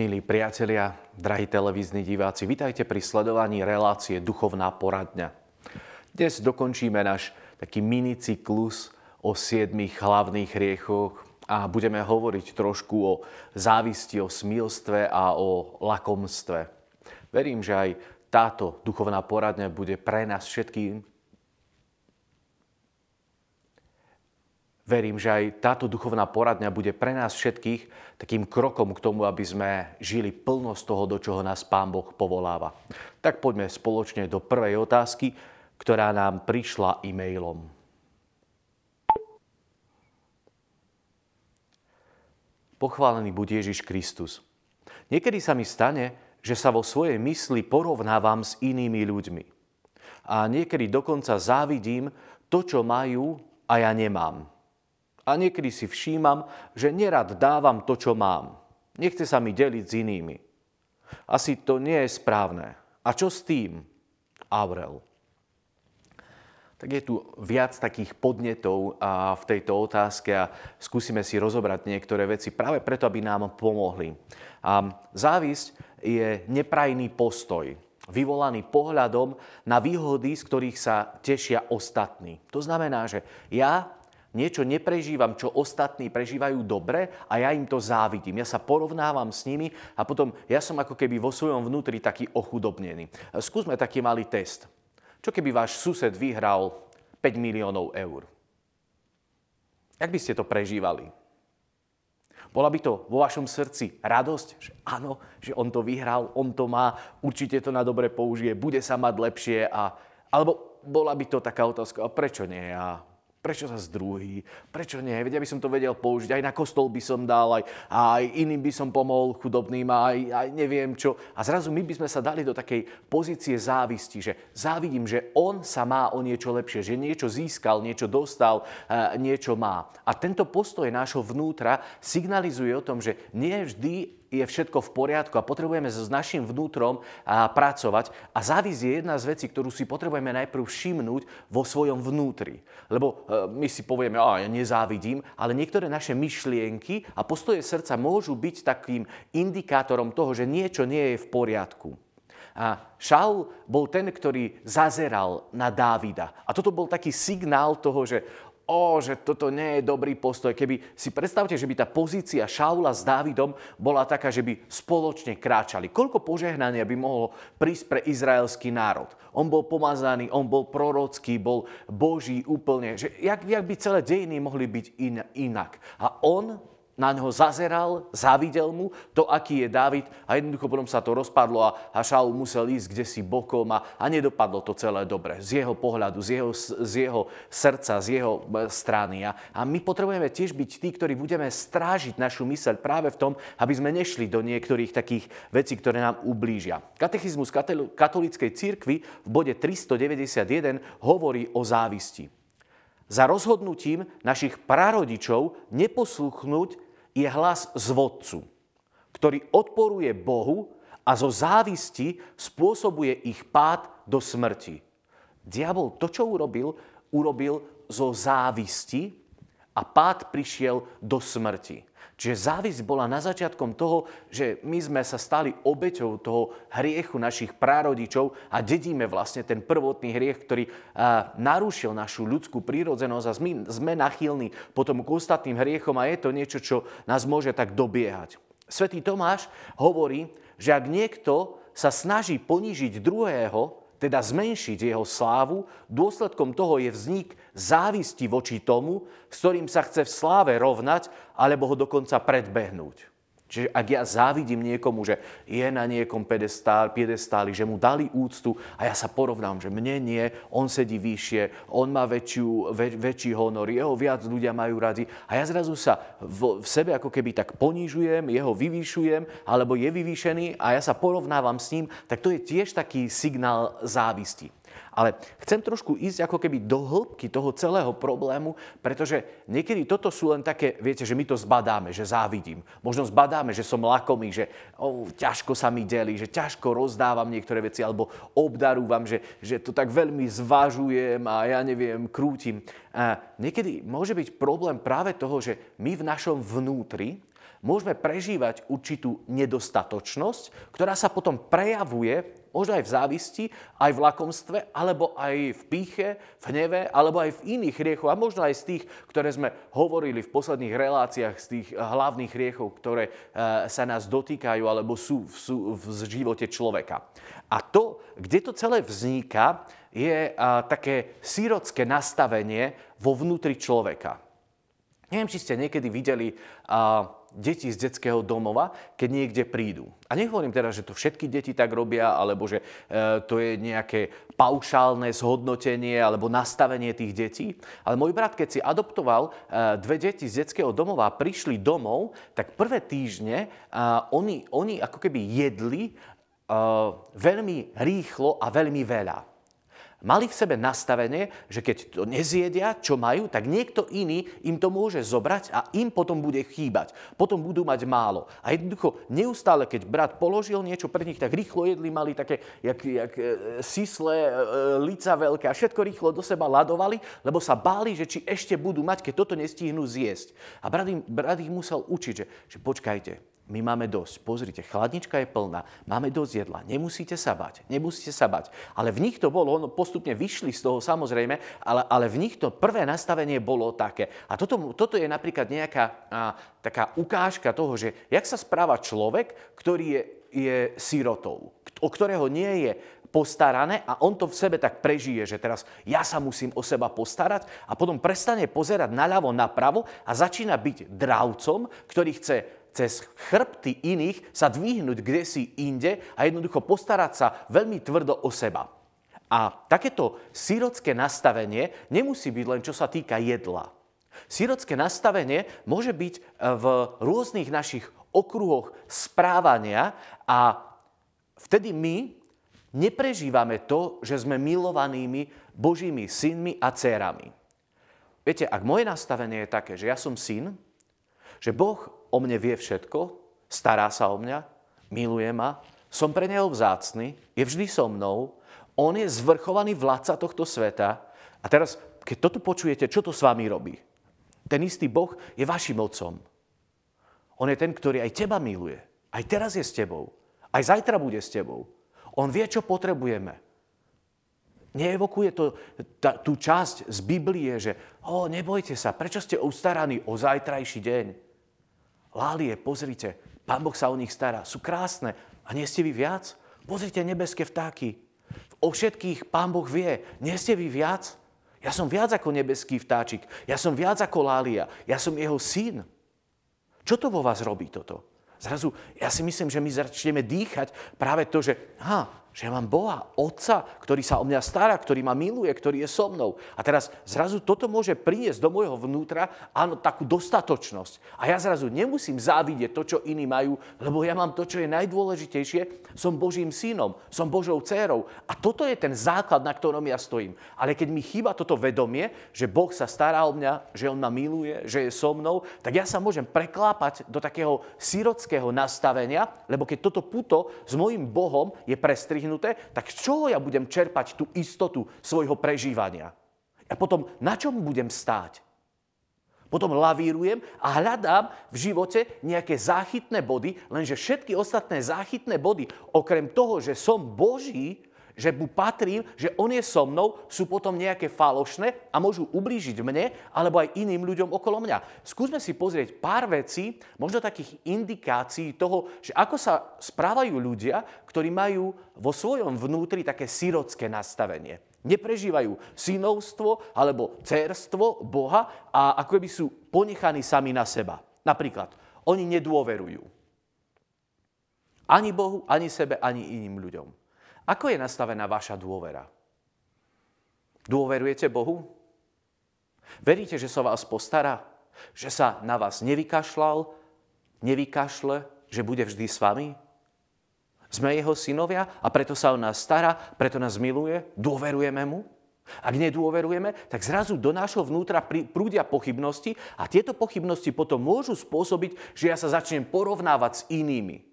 Milí priatelia, drahí televízni diváci, vitajte pri sledovaní relácie Duchovná poradňa. Dnes dokončíme náš taký minicyklus o siedmých hlavných hriechoch a budeme hovoriť trošku o závisti, o smilstve a o lakomstve. Verím, že aj táto duchovná poradňa bude pre nás všetkým Verím, že aj táto duchovná poradňa bude pre nás všetkých takým krokom k tomu, aby sme žili plno z toho, do čoho nás Pán Boh povoláva. Tak poďme spoločne do prvej otázky, ktorá nám prišla e-mailom. Pochválený buď Ježiš Kristus. Niekedy sa mi stane, že sa vo svojej mysli porovnávam s inými ľuďmi. A niekedy dokonca závidím to, čo majú a ja nemám. A niekedy si všímam, že nerad dávam to, čo mám. Nechce sa mi deliť s inými. Asi to nie je správne. A čo s tým? Aurel. Tak je tu viac takých podnetov v tejto otázke a skúsime si rozobrať niektoré veci práve preto, aby nám pomohli. Závisť je neprajný postoj, vyvolaný pohľadom na výhody, z ktorých sa tešia ostatní. To znamená, že ja niečo neprežívam, čo ostatní prežívajú dobre a ja im to závidím. Ja sa porovnávam s nimi a potom ja som ako keby vo svojom vnútri taký ochudobnený. Skúsme taký malý test. Čo keby váš sused vyhral 5 miliónov eur? Jak by ste to prežívali? Bola by to vo vašom srdci radosť, že áno, že on to vyhral, on to má, určite to na dobre použije, bude sa mať lepšie a... Alebo bola by to taká otázka, a prečo nie? A Prečo sa zdruhí? Prečo nie? Veď ja by som to vedel použiť. Aj na kostol by som dal, aj, aj iným by som pomohol chudobným, aj, aj neviem čo. A zrazu my by sme sa dali do takej pozície závisti, že závidím, že on sa má o niečo lepšie, že niečo získal, niečo dostal, niečo má. A tento postoj nášho vnútra signalizuje o tom, že nie vždy je všetko v poriadku a potrebujeme s našim vnútrom pracovať. A závisť je jedna z vecí, ktorú si potrebujeme najprv všimnúť vo svojom vnútri. Lebo e, my si povieme, a ja nezávidím, ale niektoré naše myšlienky a postoje srdca môžu byť takým indikátorom toho, že niečo nie je v poriadku. A Šaul bol ten, ktorý zazeral na Dávida. A toto bol taký signál toho, že o, že toto nie je dobrý postoj. Keby si predstavte, že by tá pozícia Šaula s Dávidom bola taká, že by spoločne kráčali. Koľko požehnania by mohlo prísť pre izraelský národ? On bol pomazaný, on bol prorocký, bol boží úplne. Že jak, jak by celé dejiny mohli byť in, inak? A on na ňo zazeral, závidel mu to, aký je David a jednoducho potom sa to rozpadlo a, Šaul musel ísť kde si bokom a, a nedopadlo to celé dobre. Z jeho pohľadu, z jeho, z jeho srdca, z jeho e, strany. A, a my potrebujeme tiež byť tí, ktorí budeme strážiť našu myseľ práve v tom, aby sme nešli do niektorých takých vecí, ktoré nám ublížia. Katechizmus katolíckej cirkvi v bode 391 hovorí o závisti. Za rozhodnutím našich prarodičov neposluchnúť je hlas zvodcu, ktorý odporuje Bohu a zo závisti spôsobuje ich pád do smrti. Diabol to, čo urobil, urobil zo závisti a pád prišiel do smrti. Čiže závisť bola na začiatkom toho, že my sme sa stali obeťou toho hriechu našich prarodičov a dedíme vlastne ten prvotný hriech, ktorý narušil našu ľudskú prírodzenosť a sme, nachylní potom k ostatným hriechom a je to niečo, čo nás môže tak dobiehať. Svetý Tomáš hovorí, že ak niekto sa snaží ponížiť druhého, teda zmenšiť jeho slávu, dôsledkom toho je vznik závisti voči tomu, s ktorým sa chce v sláve rovnať, alebo ho dokonca predbehnúť. Čiže ak ja závidím niekomu, že je na niekom piedestáli, že mu dali úctu a ja sa porovnám, že mne nie, on sedí vyššie, on má väčšiu, väč, väčší honor, jeho viac ľudia majú radi a ja zrazu sa v, v sebe ako keby tak ponižujem, jeho vyvýšujem alebo je vyvýšený a ja sa porovnávam s ním, tak to je tiež taký signál závisti. Ale chcem trošku ísť ako keby do hĺbky toho celého problému, pretože niekedy toto sú len také, viete, že my to zbadáme, že závidím. Možno zbadáme, že som lakomý, že oh, ťažko sa mi delí, že ťažko rozdávam niektoré veci, alebo obdarúvam, že, že to tak veľmi zvažujem a ja neviem, krútim. A niekedy môže byť problém práve toho, že my v našom vnútri môžeme prežívať určitú nedostatočnosť, ktorá sa potom prejavuje možno aj v závisti, aj v lakomstve, alebo aj v píche, v hneve, alebo aj v iných hriechoch, a možno aj z tých, ktoré sme hovorili v posledných reláciách, z tých hlavných hriechov, ktoré e, sa nás dotýkajú, alebo sú, sú v živote človeka. A to, kde to celé vzniká, je také sírocké nastavenie vo vnútri človeka. Neviem, či ste niekedy videli deti z detského domova, keď niekde prídu. A nehovorím teda, že to všetky deti tak robia, alebo že e, to je nejaké paušálne zhodnotenie alebo nastavenie tých detí. Ale môj brat, keď si adoptoval e, dve deti z detského domova a prišli domov, tak prvé týždne oni, oni ako keby jedli e, veľmi rýchlo a veľmi veľa mali v sebe nastavenie, že keď to nezjedia, čo majú, tak niekto iný im to môže zobrať a im potom bude chýbať. Potom budú mať málo. A jednoducho neustále, keď brat položil niečo pre nich, tak rýchlo jedli, mali také, jak, jak e, sisle, e, lica veľké a všetko rýchlo do seba ladovali, lebo sa báli, že či ešte budú mať, keď toto nestihnú zjesť. A brat, im, brat ich musel učiť, že, že počkajte, my máme dosť. Pozrite, chladnička je plná, máme dosť jedla, nemusíte sa bať, nemusíte sa bať. Ale v nich to bolo, ono postupne vyšli z toho samozrejme, ale, ale v nich to prvé nastavenie bolo také. A toto, toto je napríklad nejaká a, taká ukážka toho, že jak sa správa človek, ktorý je, je sirotou, o ktorého nie je postarané a on to v sebe tak prežije, že teraz ja sa musím o seba postarať a potom prestane pozerať naľavo, napravo a začína byť dravcom, ktorý chce cez chrbty iných sa dvihnúť kde si inde a jednoducho postarať sa veľmi tvrdo o seba. A takéto sírocké nastavenie nemusí byť len čo sa týka jedla. Sírocké nastavenie môže byť e, v rôznych našich okruhoch správania a vtedy my neprežívame to, že sme milovanými Božími synmi a dcerami. Viete, ak moje nastavenie je také, že ja som syn, že Boh o mne vie všetko, stará sa o mňa, miluje ma, som pre neho vzácny, je vždy so mnou, on je zvrchovaný vládca tohto sveta. A teraz, keď toto počujete, čo to s vami robí? Ten istý Boh je vašim otcom. On je ten, ktorý aj teba miluje. Aj teraz je s tebou. Aj zajtra bude s tebou. On vie, čo potrebujeme. Neevokuje to tá, tú časť z Biblie, že o, nebojte sa, prečo ste ustaraní o zajtrajší deň? Lálie, pozrite, Pán Boh sa o nich stará, sú krásne. A nie ste vy viac? Pozrite nebeské vtáky. O všetkých Pán Boh vie. Nie ste vy viac? Ja som viac ako nebeský vtáčik. Ja som viac ako Lália. Ja som jeho syn. Čo to vo vás robí toto? Zrazu, ja si myslím, že my začneme dýchať práve to, že ha, že ja mám Boha, Otca, ktorý sa o mňa stará, ktorý ma miluje, ktorý je so mnou. A teraz zrazu toto môže priniesť do môjho vnútra, áno, takú dostatočnosť. A ja zrazu nemusím závidieť to, čo iní majú, lebo ja mám to, čo je najdôležitejšie. Som Božím synom, som Božou dcérou. A toto je ten základ, na ktorom ja stojím. Ale keď mi chýba toto vedomie, že Boh sa stará o mňa, že On ma miluje, že je so mnou, tak ja sa môžem preklápať do takého sirotského nastavenia, lebo keď toto puto s mojim Bohom je prestrižené, vystrihnuté, tak z čoho ja budem čerpať tú istotu svojho prežívania? A potom na čom budem stáť? Potom lavírujem a hľadám v živote nejaké záchytné body, lenže všetky ostatné záchytné body, okrem toho, že som Boží, že mu patrím, že on je so mnou, sú potom nejaké falošné a môžu ublížiť mne alebo aj iným ľuďom okolo mňa. Skúsme si pozrieť pár vecí, možno takých indikácií toho, že ako sa správajú ľudia, ktorí majú vo svojom vnútri také sirocké nastavenie. Neprežívajú synovstvo alebo cerstvo Boha a ako by sú ponechaní sami na seba. Napríklad, oni nedôverujú. Ani Bohu, ani sebe, ani iným ľuďom. Ako je nastavená vaša dôvera? Dôverujete Bohu? Veríte, že sa vás postará? Že sa na vás nevykašľal, nevykašle, že bude vždy s vami? Sme jeho synovia a preto sa o nás stará, preto nás miluje, dôverujeme mu. Ak nedôverujeme, tak zrazu do nášho vnútra prúdia pochybnosti a tieto pochybnosti potom môžu spôsobiť, že ja sa začnem porovnávať s inými.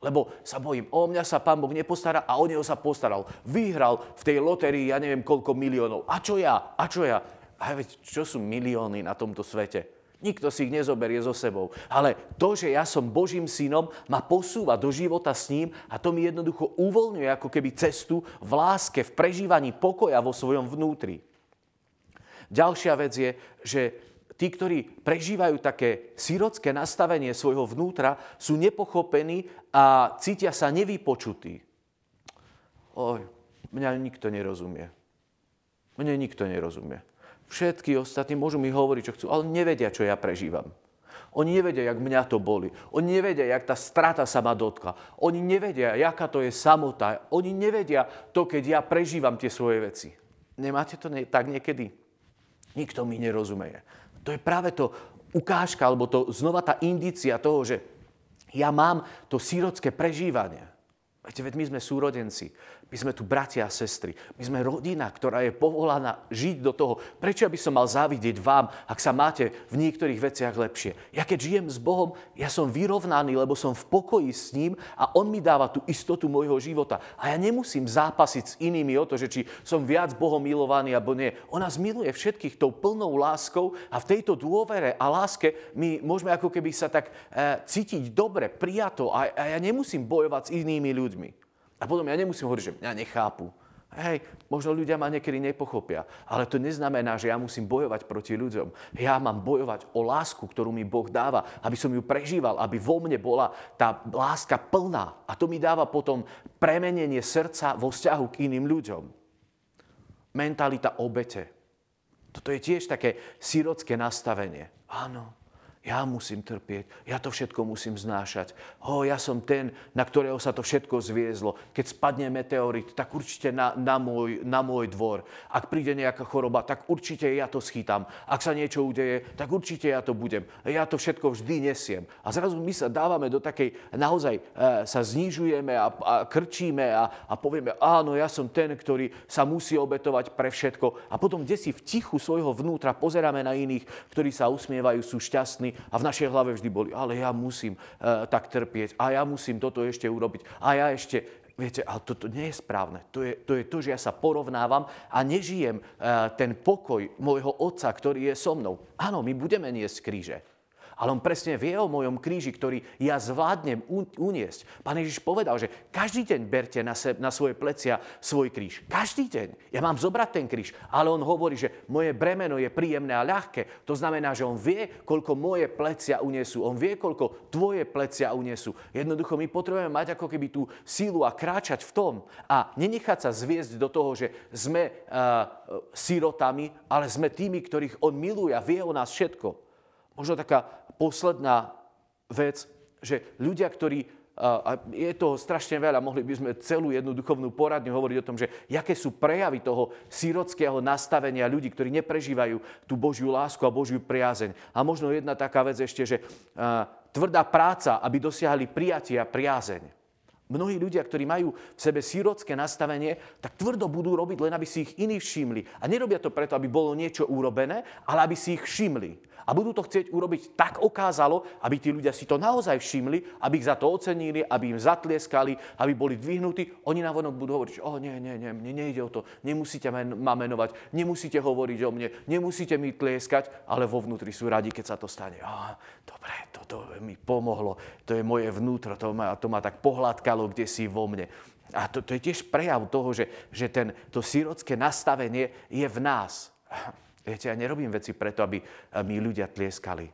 Lebo sa bojím, o mňa sa pán Boh nepostará a o neho sa postaral. Vyhral v tej lotérii ja neviem koľko miliónov. A čo ja? A čo ja? A veď, čo sú milióny na tomto svete? Nikto si ich nezoberie so sebou. Ale to, že ja som Božím synom, ma posúva do života s ním a to mi jednoducho uvoľňuje ako keby cestu v láske, v prežívaní pokoja vo svojom vnútri. Ďalšia vec je, že tí, ktorí prežívajú také sírocké nastavenie svojho vnútra, sú nepochopení a cítia sa nevypočutí. Oj, mňa nikto nerozumie. Mne nikto nerozumie. Všetky ostatní môžu mi hovoriť, čo chcú, ale nevedia, čo ja prežívam. Oni nevedia, jak mňa to boli. Oni nevedia, jak tá strata sa ma dotkla. Oni nevedia, jaká to je samota. Oni nevedia to, keď ja prežívam tie svoje veci. Nemáte to ne- tak niekedy? Nikto mi nerozumie. To je práve to ukážka, alebo to znova tá indícia toho, že ja mám to sírocké prežívanie. Viete, veď my sme súrodenci. My sme tu bratia a sestry. My sme rodina, ktorá je povolaná žiť do toho. Prečo by som mal závidieť vám, ak sa máte v niektorých veciach lepšie? Ja keď žijem s Bohom, ja som vyrovnaný, lebo som v pokoji s ním a On mi dáva tú istotu môjho života. A ja nemusím zápasiť s inými o to, že či som viac Bohom milovaný alebo nie. On nás miluje všetkých tou plnou láskou a v tejto dôvere a láske my môžeme ako keby sa tak e, cítiť dobre, prijato a, a ja nemusím bojovať s inými ľuďmi. A potom ja nemusím hovoriť, že mňa nechápu. Hej, možno ľudia ma niekedy nepochopia, ale to neznamená, že ja musím bojovať proti ľuďom. Ja mám bojovať o lásku, ktorú mi Boh dáva, aby som ju prežíval, aby vo mne bola tá láska plná. A to mi dáva potom premenenie srdca vo vzťahu k iným ľuďom. Mentalita obete. Toto je tiež také sirocké nastavenie. Áno, ja musím trpieť, ja to všetko musím znášať. Ho, ja som ten, na ktorého sa to všetko zviezlo. Keď spadne meteorit, tak určite na, na, môj, na môj dvor. Ak príde nejaká choroba, tak určite ja to schytám. Ak sa niečo udeje, tak určite ja to budem. Ja to všetko vždy nesiem. A zrazu my sa dávame do takej, naozaj e, sa znižujeme a, a krčíme a, a povieme, áno, ja som ten, ktorý sa musí obetovať pre všetko. A potom, kde si v tichu svojho vnútra pozeráme na iných, ktorí sa usmievajú, sú šťastní, a v našej hlave vždy boli, ale ja musím uh, tak trpieť a ja musím toto ešte urobiť a ja ešte Viete, ale toto nie je správne. To je, to je to, že ja sa porovnávam a nežijem uh, ten pokoj môjho Otca, ktorý je so mnou. Áno, my budeme niesť kríže. Ale on presne vie o mojom kríži, ktorý ja zvládnem uniesť. Pán Ježiš povedal, že každý deň berte na, se, na svoje plecia svoj kríž. Každý deň. Ja mám zobrať ten kríž. Ale on hovorí, že moje bremeno je príjemné a ľahké. To znamená, že on vie, koľko moje plecia unesú. On vie, koľko tvoje plecia unesú. Jednoducho my potrebujeme mať ako keby tú sílu a kráčať v tom. A nenechať sa zviesť do toho, že sme uh, sirotami, ale sme tými, ktorých on miluje a vie o nás všetko. Možno taká posledná vec, že ľudia, ktorí a je toho strašne veľa, mohli by sme celú jednu duchovnú poradňu hovoriť o tom, že aké sú prejavy toho sírockého nastavenia ľudí, ktorí neprežívajú tú Božiu lásku a Božiu priazeň. A možno jedna taká vec ešte, že tvrdá práca, aby dosiahli prijatie a priazeň. Mnohí ľudia, ktorí majú v sebe sírocké nastavenie, tak tvrdo budú robiť, len aby si ich iní všimli. A nerobia to preto, aby bolo niečo urobené, ale aby si ich všimli a budú to chcieť urobiť tak okázalo, aby tí ľudia si to naozaj všimli, aby ich za to ocenili, aby im zatlieskali, aby boli dvihnutí. Oni na vonok budú hovoriť, že oh, nie, nie, nie, mne nejde o to, nemusíte ma menovať, nemusíte hovoriť o mne, nemusíte mi tlieskať, ale vo vnútri sú radi, keď sa to stane. Oh, dobre, toto mi pomohlo, to je moje vnútro, to ma, to ma tak pohľadkalo kde si vo mne. A to, to je tiež prejav toho, že, že ten, to sírocké nastavenie je v nás. Viete, ja nerobím veci preto, aby mi ľudia tlieskali.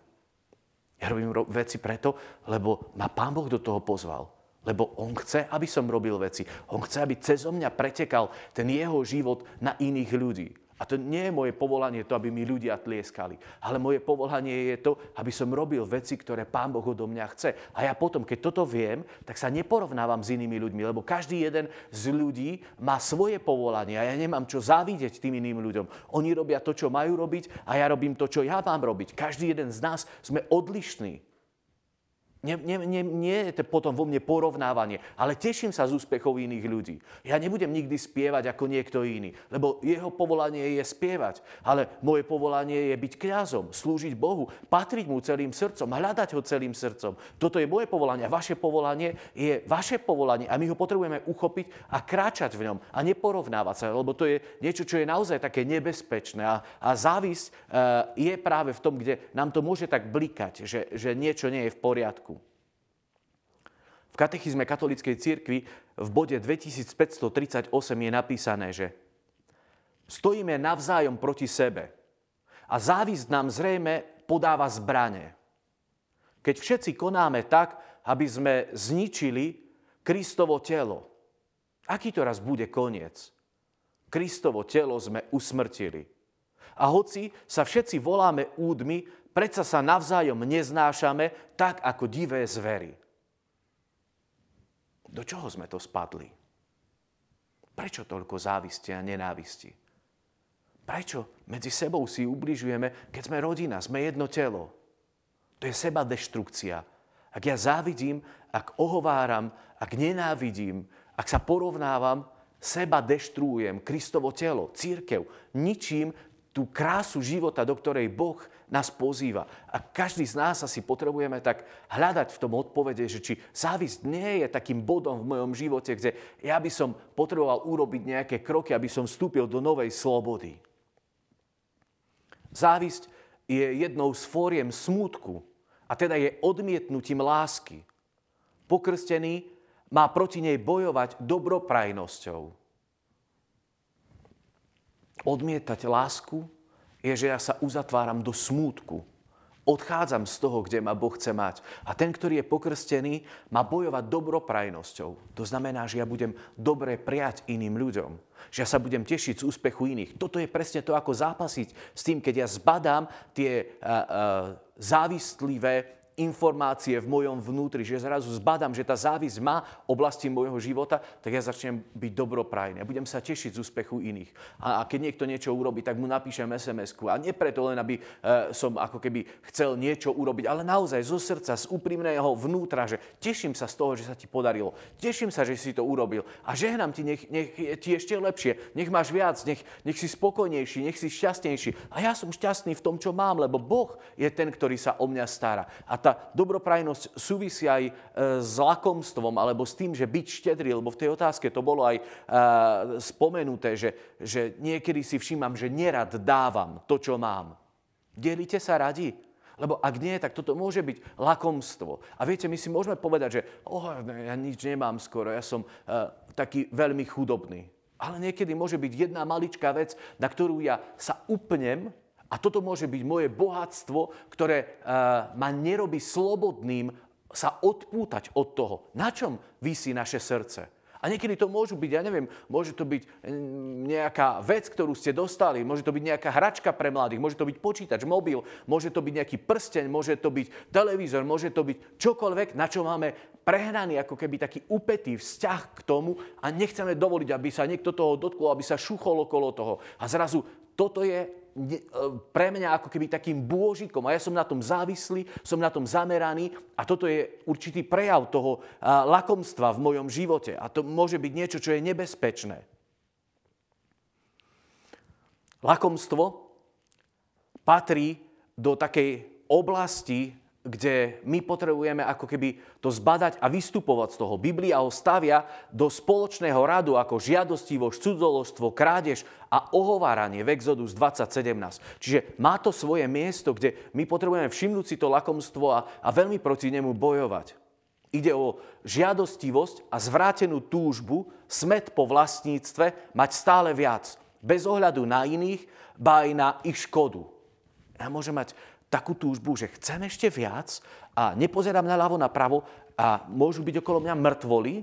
Ja robím veci preto, lebo ma Pán Boh do toho pozval. Lebo On chce, aby som robil veci. On chce, aby cez mňa pretekal ten jeho život na iných ľudí. A to nie je moje povolanie to, aby mi ľudia tlieskali. Ale moje povolanie je to, aby som robil veci, ktoré Pán Boh odo mňa chce. A ja potom, keď toto viem, tak sa neporovnávam s inými ľuďmi, lebo každý jeden z ľudí má svoje povolanie a ja nemám čo závidieť tým iným ľuďom. Oni robia to, čo majú robiť a ja robím to, čo ja mám robiť. Každý jeden z nás sme odlišní. Nie, nie, nie, je to potom vo mne porovnávanie, ale teším sa z úspechov iných ľudí. Ja nebudem nikdy spievať ako niekto iný, lebo jeho povolanie je spievať, ale moje povolanie je byť kňazom, slúžiť Bohu, patriť mu celým srdcom, hľadať ho celým srdcom. Toto je moje povolanie a vaše povolanie je vaše povolanie a my ho potrebujeme uchopiť a kráčať v ňom a neporovnávať sa, lebo to je niečo, čo je naozaj také nebezpečné a, a závisť e, je práve v tom, kde nám to môže tak blikať, že, že niečo nie je v poriadku. V katechizme katolíckej cirkvi v bode 2538 je napísané, že stojíme navzájom proti sebe a závisť nám zrejme podáva zbranie. Keď všetci konáme tak, aby sme zničili Kristovo telo, aký to raz bude koniec? Kristovo telo sme usmrtili. A hoci sa všetci voláme údmi, predsa sa navzájom neznášame tak ako divé zvery. Do čoho sme to spadli? Prečo toľko závisti a nenávisti? Prečo medzi sebou si ubližujeme, keď sme rodina, sme jedno telo? To je seba deštrukcia. Ak ja závidím, ak ohováram, ak nenávidím, ak sa porovnávam, seba deštruujem Kristovo telo, církev, ničím tú krásu života, do ktorej Boh nás pozýva. A každý z nás asi potrebujeme tak hľadať v tom odpovede, že či závisť nie je takým bodom v mojom živote, kde ja by som potreboval urobiť nejaké kroky, aby som vstúpil do novej slobody. Závisť je jednou z fóriem smútku a teda je odmietnutím lásky. Pokrstený má proti nej bojovať dobroprajnosťou. Odmietať lásku je, že ja sa uzatváram do smútku. Odchádzam z toho, kde ma Boh chce mať. A ten, ktorý je pokrstený, má bojovať dobroprajnosťou. To znamená, že ja budem dobre prijať iným ľuďom. Že ja sa budem tešiť z úspechu iných. Toto je presne to, ako zápasiť s tým, keď ja zbadám tie uh, uh, závislivé informácie v mojom vnútri, že zrazu zbadám, že tá závisť má oblasti môjho života, tak ja začnem byť dobroprajný. Budem sa tešiť z úspechu iných. A, a keď niekto niečo urobí, tak mu napíšem SMS-ku. A nie preto len, aby e, som ako keby chcel niečo urobiť, ale naozaj zo srdca, z úprimného vnútra, že teším sa z toho, že sa ti podarilo. Teším sa, že si to urobil. A žehnám ti, nech, nech je ti ešte lepšie. Nech máš viac, nech, nech si spokojnejší, nech si šťastnejší. A ja som šťastný v tom, čo mám, lebo Boh je ten, ktorý sa o mňa stará. A tá dobroprajnosť súvisí aj e, s lakomstvom alebo s tým, že byť štedrý, lebo v tej otázke to bolo aj e, spomenuté, že, že niekedy si všímam, že nerad dávam to, čo mám. Delíte sa radi? Lebo ak nie, tak toto môže byť lakomstvo. A viete, my si môžeme povedať, že oh, ja nič nemám skoro, ja som uh, taký veľmi chudobný. Ale niekedy môže byť jedna maličká vec, na ktorú ja sa upnem a toto môže byť moje bohatstvo, ktoré uh, ma nerobí slobodným sa odpútať od toho. Na čom vysí naše srdce? A niekedy to môžu byť, ja neviem, môže to byť mm, nejaká vec, ktorú ste dostali, môže to byť nejaká hračka pre mladých, môže to byť počítač, mobil, môže to byť nejaký prsteň, môže to byť televízor, môže to byť čokoľvek, na čo máme prehnaný ako keby taký upetý vzťah k tomu a nechceme dovoliť, aby sa niekto toho dotkol, aby sa šuchol okolo toho. A zrazu toto je E, pre mňa ako keby takým bôžikom a ja som na tom závislý, som na tom zameraný a toto je určitý prejav toho lakomstva v mojom živote a to môže byť niečo, čo je nebezpečné. Lakomstvo patrí do takej oblasti kde my potrebujeme ako keby to zbadať a vystupovať z toho. Biblia ho stavia do spoločného radu ako žiadostivosť, cudzoložstvo, krádež a ohováranie v Exodus 2017. Čiže má to svoje miesto, kde my potrebujeme všimnúť si to lakomstvo a, a veľmi proti nemu bojovať. Ide o žiadostivosť a zvrátenú túžbu, smet po vlastníctve, mať stále viac, bez ohľadu na iných, ba aj na ich škodu. Ja môžem mať takú túžbu, že chcem ešte viac a nepozerám na ľavo, na pravo a môžu byť okolo mňa mŕtvoli,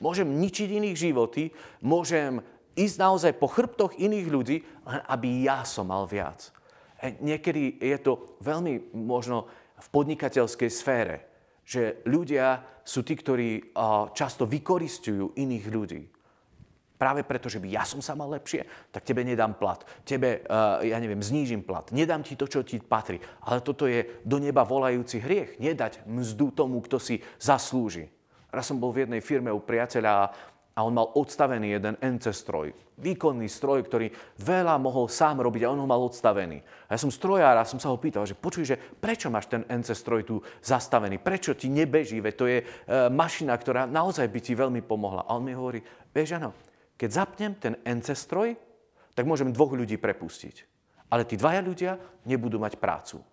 môžem ničiť iných životy, môžem ísť naozaj po chrbtoch iných ľudí, len aby ja som mal viac. E, niekedy je to veľmi možno v podnikateľskej sfére, že ľudia sú tí, ktorí často vykoristujú iných ľudí. Práve preto, že by ja som sa mal lepšie, tak tebe nedám plat. Tebe, uh, ja neviem, znížim plat. Nedám ti to, čo ti patrí. Ale toto je do neba volajúci hriech. Nedať mzdu tomu, kto si zaslúži. Raz som bol v jednej firme u priateľa a on mal odstavený jeden NC stroj. Výkonný stroj, ktorý veľa mohol sám robiť a on ho mal odstavený. A ja som strojár a som sa ho pýtal, že počuj, že prečo máš ten NC stroj tu zastavený? Prečo ti nebeží? Veď to je e, mašina, ktorá naozaj by ti veľmi pomohla. A on mi hovorí, vieš, áno, keď zapnem ten NC stroj, tak môžem dvoch ľudí prepustiť. Ale tí dvaja ľudia nebudú mať prácu.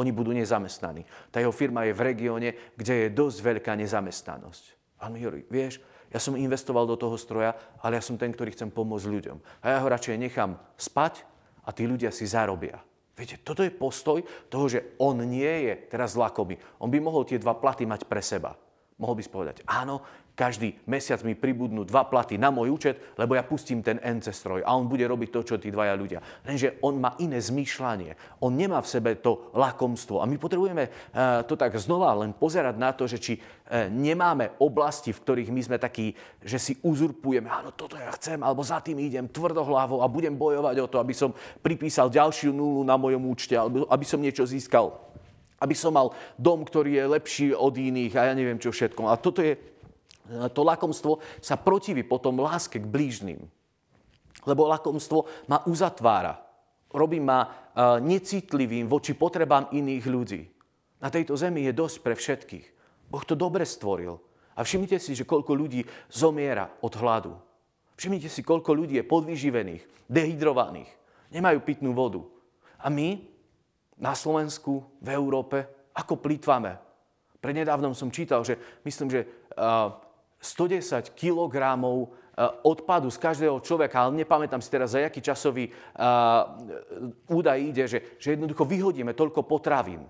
Oni budú nezamestnaní. Tá jeho firma je v regióne, kde je dosť veľká nezamestnanosť. Mi hovorí, vieš, ja som investoval do toho stroja, ale ja som ten, ktorý chcem pomôcť ľuďom. A ja ho radšej nechám spať a tí ľudia si zarobia. Viete, toto je postoj toho, že on nie je teraz lakomý. On by mohol tie dva platy mať pre seba. Mohol by si povedať, áno, každý mesiac mi pribudnú dva platy na môj účet, lebo ja pustím ten NC stroj a on bude robiť to, čo tí dvaja ľudia. Lenže on má iné zmýšľanie. On nemá v sebe to lakomstvo. A my potrebujeme eh, to tak znova len pozerať na to, že či eh, nemáme oblasti, v ktorých my sme takí, že si uzurpujeme, áno, toto ja chcem, alebo za tým idem tvrdohlavo a budem bojovať o to, aby som pripísal ďalšiu nulu na mojom účte, alebo aby som niečo získal aby som mal dom, ktorý je lepší od iných a ja neviem čo všetko. A toto je to lakomstvo sa protiví potom láske k blížnym. Lebo lakomstvo ma uzatvára. Robí ma e, necitlivým voči potrebám iných ľudí. Na tejto zemi je dosť pre všetkých. Boh to dobre stvoril. A všimnite si, že koľko ľudí zomiera od hladu. Všimnite si, koľko ľudí je podvyživených, dehydrovaných, nemajú pitnú vodu. A my na Slovensku, v Európe, ako plýtvame? Prednedávnom som čítal, že myslím, že uh, 110 kg eh, odpadu z každého človeka, ale nepamätám si teraz, za aký časový uh, údaj ide, že, že jednoducho vyhodíme toľko potravín.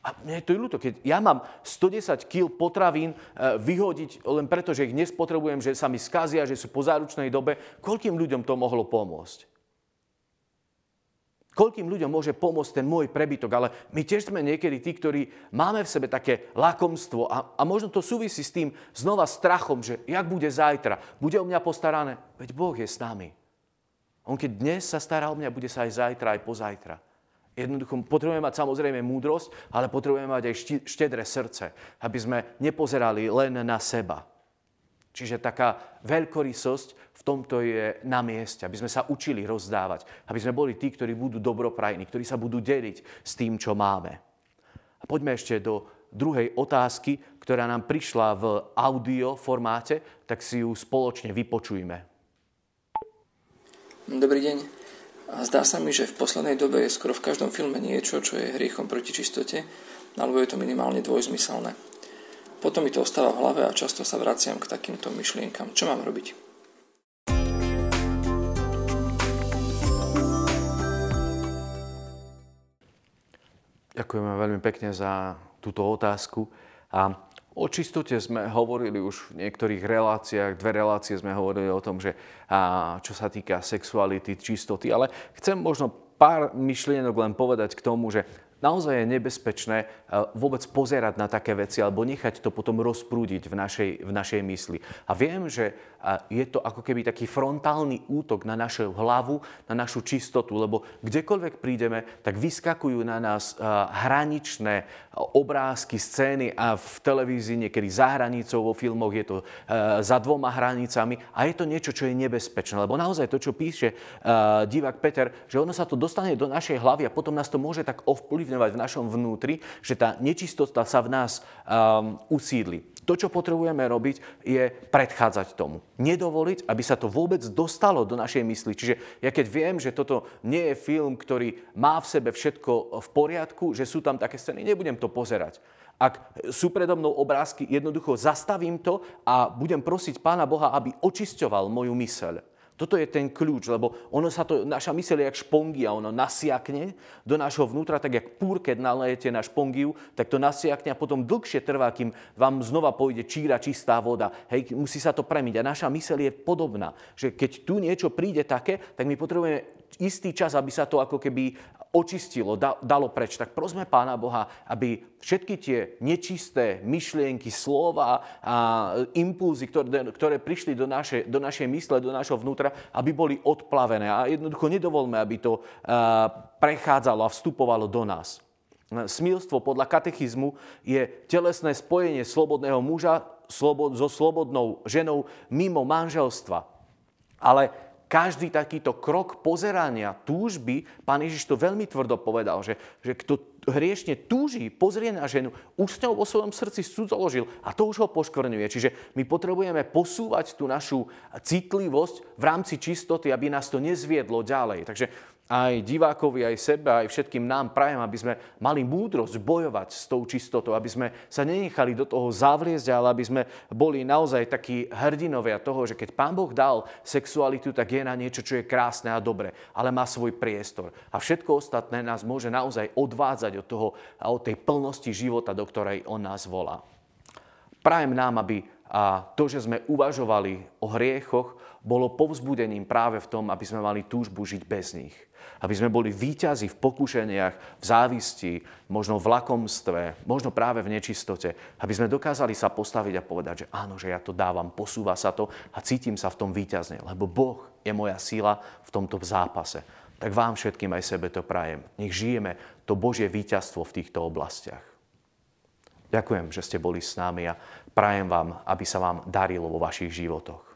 A mne je to ľúto, keď ja mám 110 kg potravín uh, vyhodiť len preto, že ich nespotrebujem, že sa mi skazia, že sú po záručnej dobe, koľkým ľuďom to mohlo pomôcť? Koľkým ľuďom môže pomôcť ten môj prebytok, ale my tiež sme niekedy tí, ktorí máme v sebe také lakomstvo a, a možno to súvisí s tým znova strachom, že jak bude zajtra, bude o mňa postarané, veď Boh je s nami. On keď dnes sa stará o mňa, bude sa aj zajtra, aj pozajtra. Jednoducho potrebujeme mať samozrejme múdrosť, ale potrebujeme mať aj štedré srdce, aby sme nepozerali len na seba. Čiže taká veľkorysosť v tomto je na mieste, aby sme sa učili rozdávať, aby sme boli tí, ktorí budú dobroprajní, ktorí sa budú deliť s tým, čo máme. A poďme ešte do druhej otázky, ktorá nám prišla v audio formáte, tak si ju spoločne vypočujme. Dobrý deň. Zdá sa mi, že v poslednej dobe je skoro v každom filme niečo, čo je hriechom proti čistote, alebo je to minimálne dvojzmyselné. Potom mi to ostáva v hlave a často sa vraciam k takýmto myšlienkam. Čo mám robiť? Ďakujeme veľmi pekne za túto otázku. A o čistote sme hovorili už v niektorých reláciách, dve relácie sme hovorili o tom, že a, čo sa týka sexuality, čistoty, ale chcem možno pár myšlienok len povedať k tomu, že naozaj je nebezpečné eh, vôbec pozerať na také veci alebo nechať to potom rozprúdiť v našej, v našej mysli. A viem, že eh, je to ako keby taký frontálny útok na našu hlavu, na našu čistotu, lebo kdekoľvek prídeme, tak vyskakujú na nás eh, hraničné obrázky, scény a v televízii niekedy za hranicou, vo filmoch je to za dvoma hranicami a je to niečo, čo je nebezpečné. Lebo naozaj to, čo píše divák Peter, že ono sa to dostane do našej hlavy a potom nás to môže tak ovplyvniť ovplyvňovať v našom vnútri, že tá nečistota sa v nás um, usídli. To, čo potrebujeme robiť, je predchádzať tomu. Nedovoliť, aby sa to vôbec dostalo do našej mysli. Čiže ja keď viem, že toto nie je film, ktorý má v sebe všetko v poriadku, že sú tam také scény, nebudem to pozerať. Ak sú predo mnou obrázky, jednoducho zastavím to a budem prosiť Pána Boha, aby očisťoval moju myseľ. Toto je ten kľúč, lebo ono sa to, naša myseľ je jak špongia, ono nasiakne do nášho vnútra, tak jak púr, keď nalejete na špongiu, tak to nasiakne a potom dlhšie trvá, kým vám znova pôjde číra, čistá voda. Hej, musí sa to premiť. A naša myseľ je podobná, že keď tu niečo príde také, tak my potrebujeme istý čas, aby sa to ako keby očistilo, dalo preč. Tak prosme Pána Boha, aby všetky tie nečisté myšlienky, slova a impulzy, ktoré, ktoré prišli do našej, do našej mysle, do našho vnútra, aby boli odplavené. A jednoducho nedovolme, aby to prechádzalo a vstupovalo do nás. Smilstvo podľa katechizmu je telesné spojenie slobodného muža so slobodnou ženou mimo manželstva. Ale každý takýto krok pozerania, túžby, pán Ježiš to veľmi tvrdo povedal, že, že kto hriešne túži, pozrie na ženu, už s ňou vo svojom srdci cudzoložil a to už ho poškvrňuje. Čiže my potrebujeme posúvať tú našu citlivosť v rámci čistoty, aby nás to nezviedlo ďalej. Takže aj divákovi, aj sebe, aj všetkým nám prajem, aby sme mali múdrosť bojovať s tou čistotou, aby sme sa nenechali do toho zavliezť, ale aby sme boli naozaj takí hrdinovia toho, že keď Pán Boh dal sexualitu, tak je na niečo, čo je krásne a dobré, ale má svoj priestor. A všetko ostatné nás môže naozaj odvádzať od, toho, od tej plnosti života, do ktorej On nás volá. Prajem nám, aby a to, že sme uvažovali o hriechoch, bolo povzbudením práve v tom, aby sme mali túžbu žiť bez nich. Aby sme boli výťazí v pokušeniach, v závisti, možno v lakomstve, možno práve v nečistote. Aby sme dokázali sa postaviť a povedať, že áno, že ja to dávam, posúva sa to a cítim sa v tom výťazne, lebo Boh je moja síla v tomto zápase. Tak vám všetkým aj sebe to prajem. Nech žijeme to Božie víťazstvo v týchto oblastiach. Ďakujem, že ste boli s nami a prajem vám, aby sa vám darilo vo vašich životoch.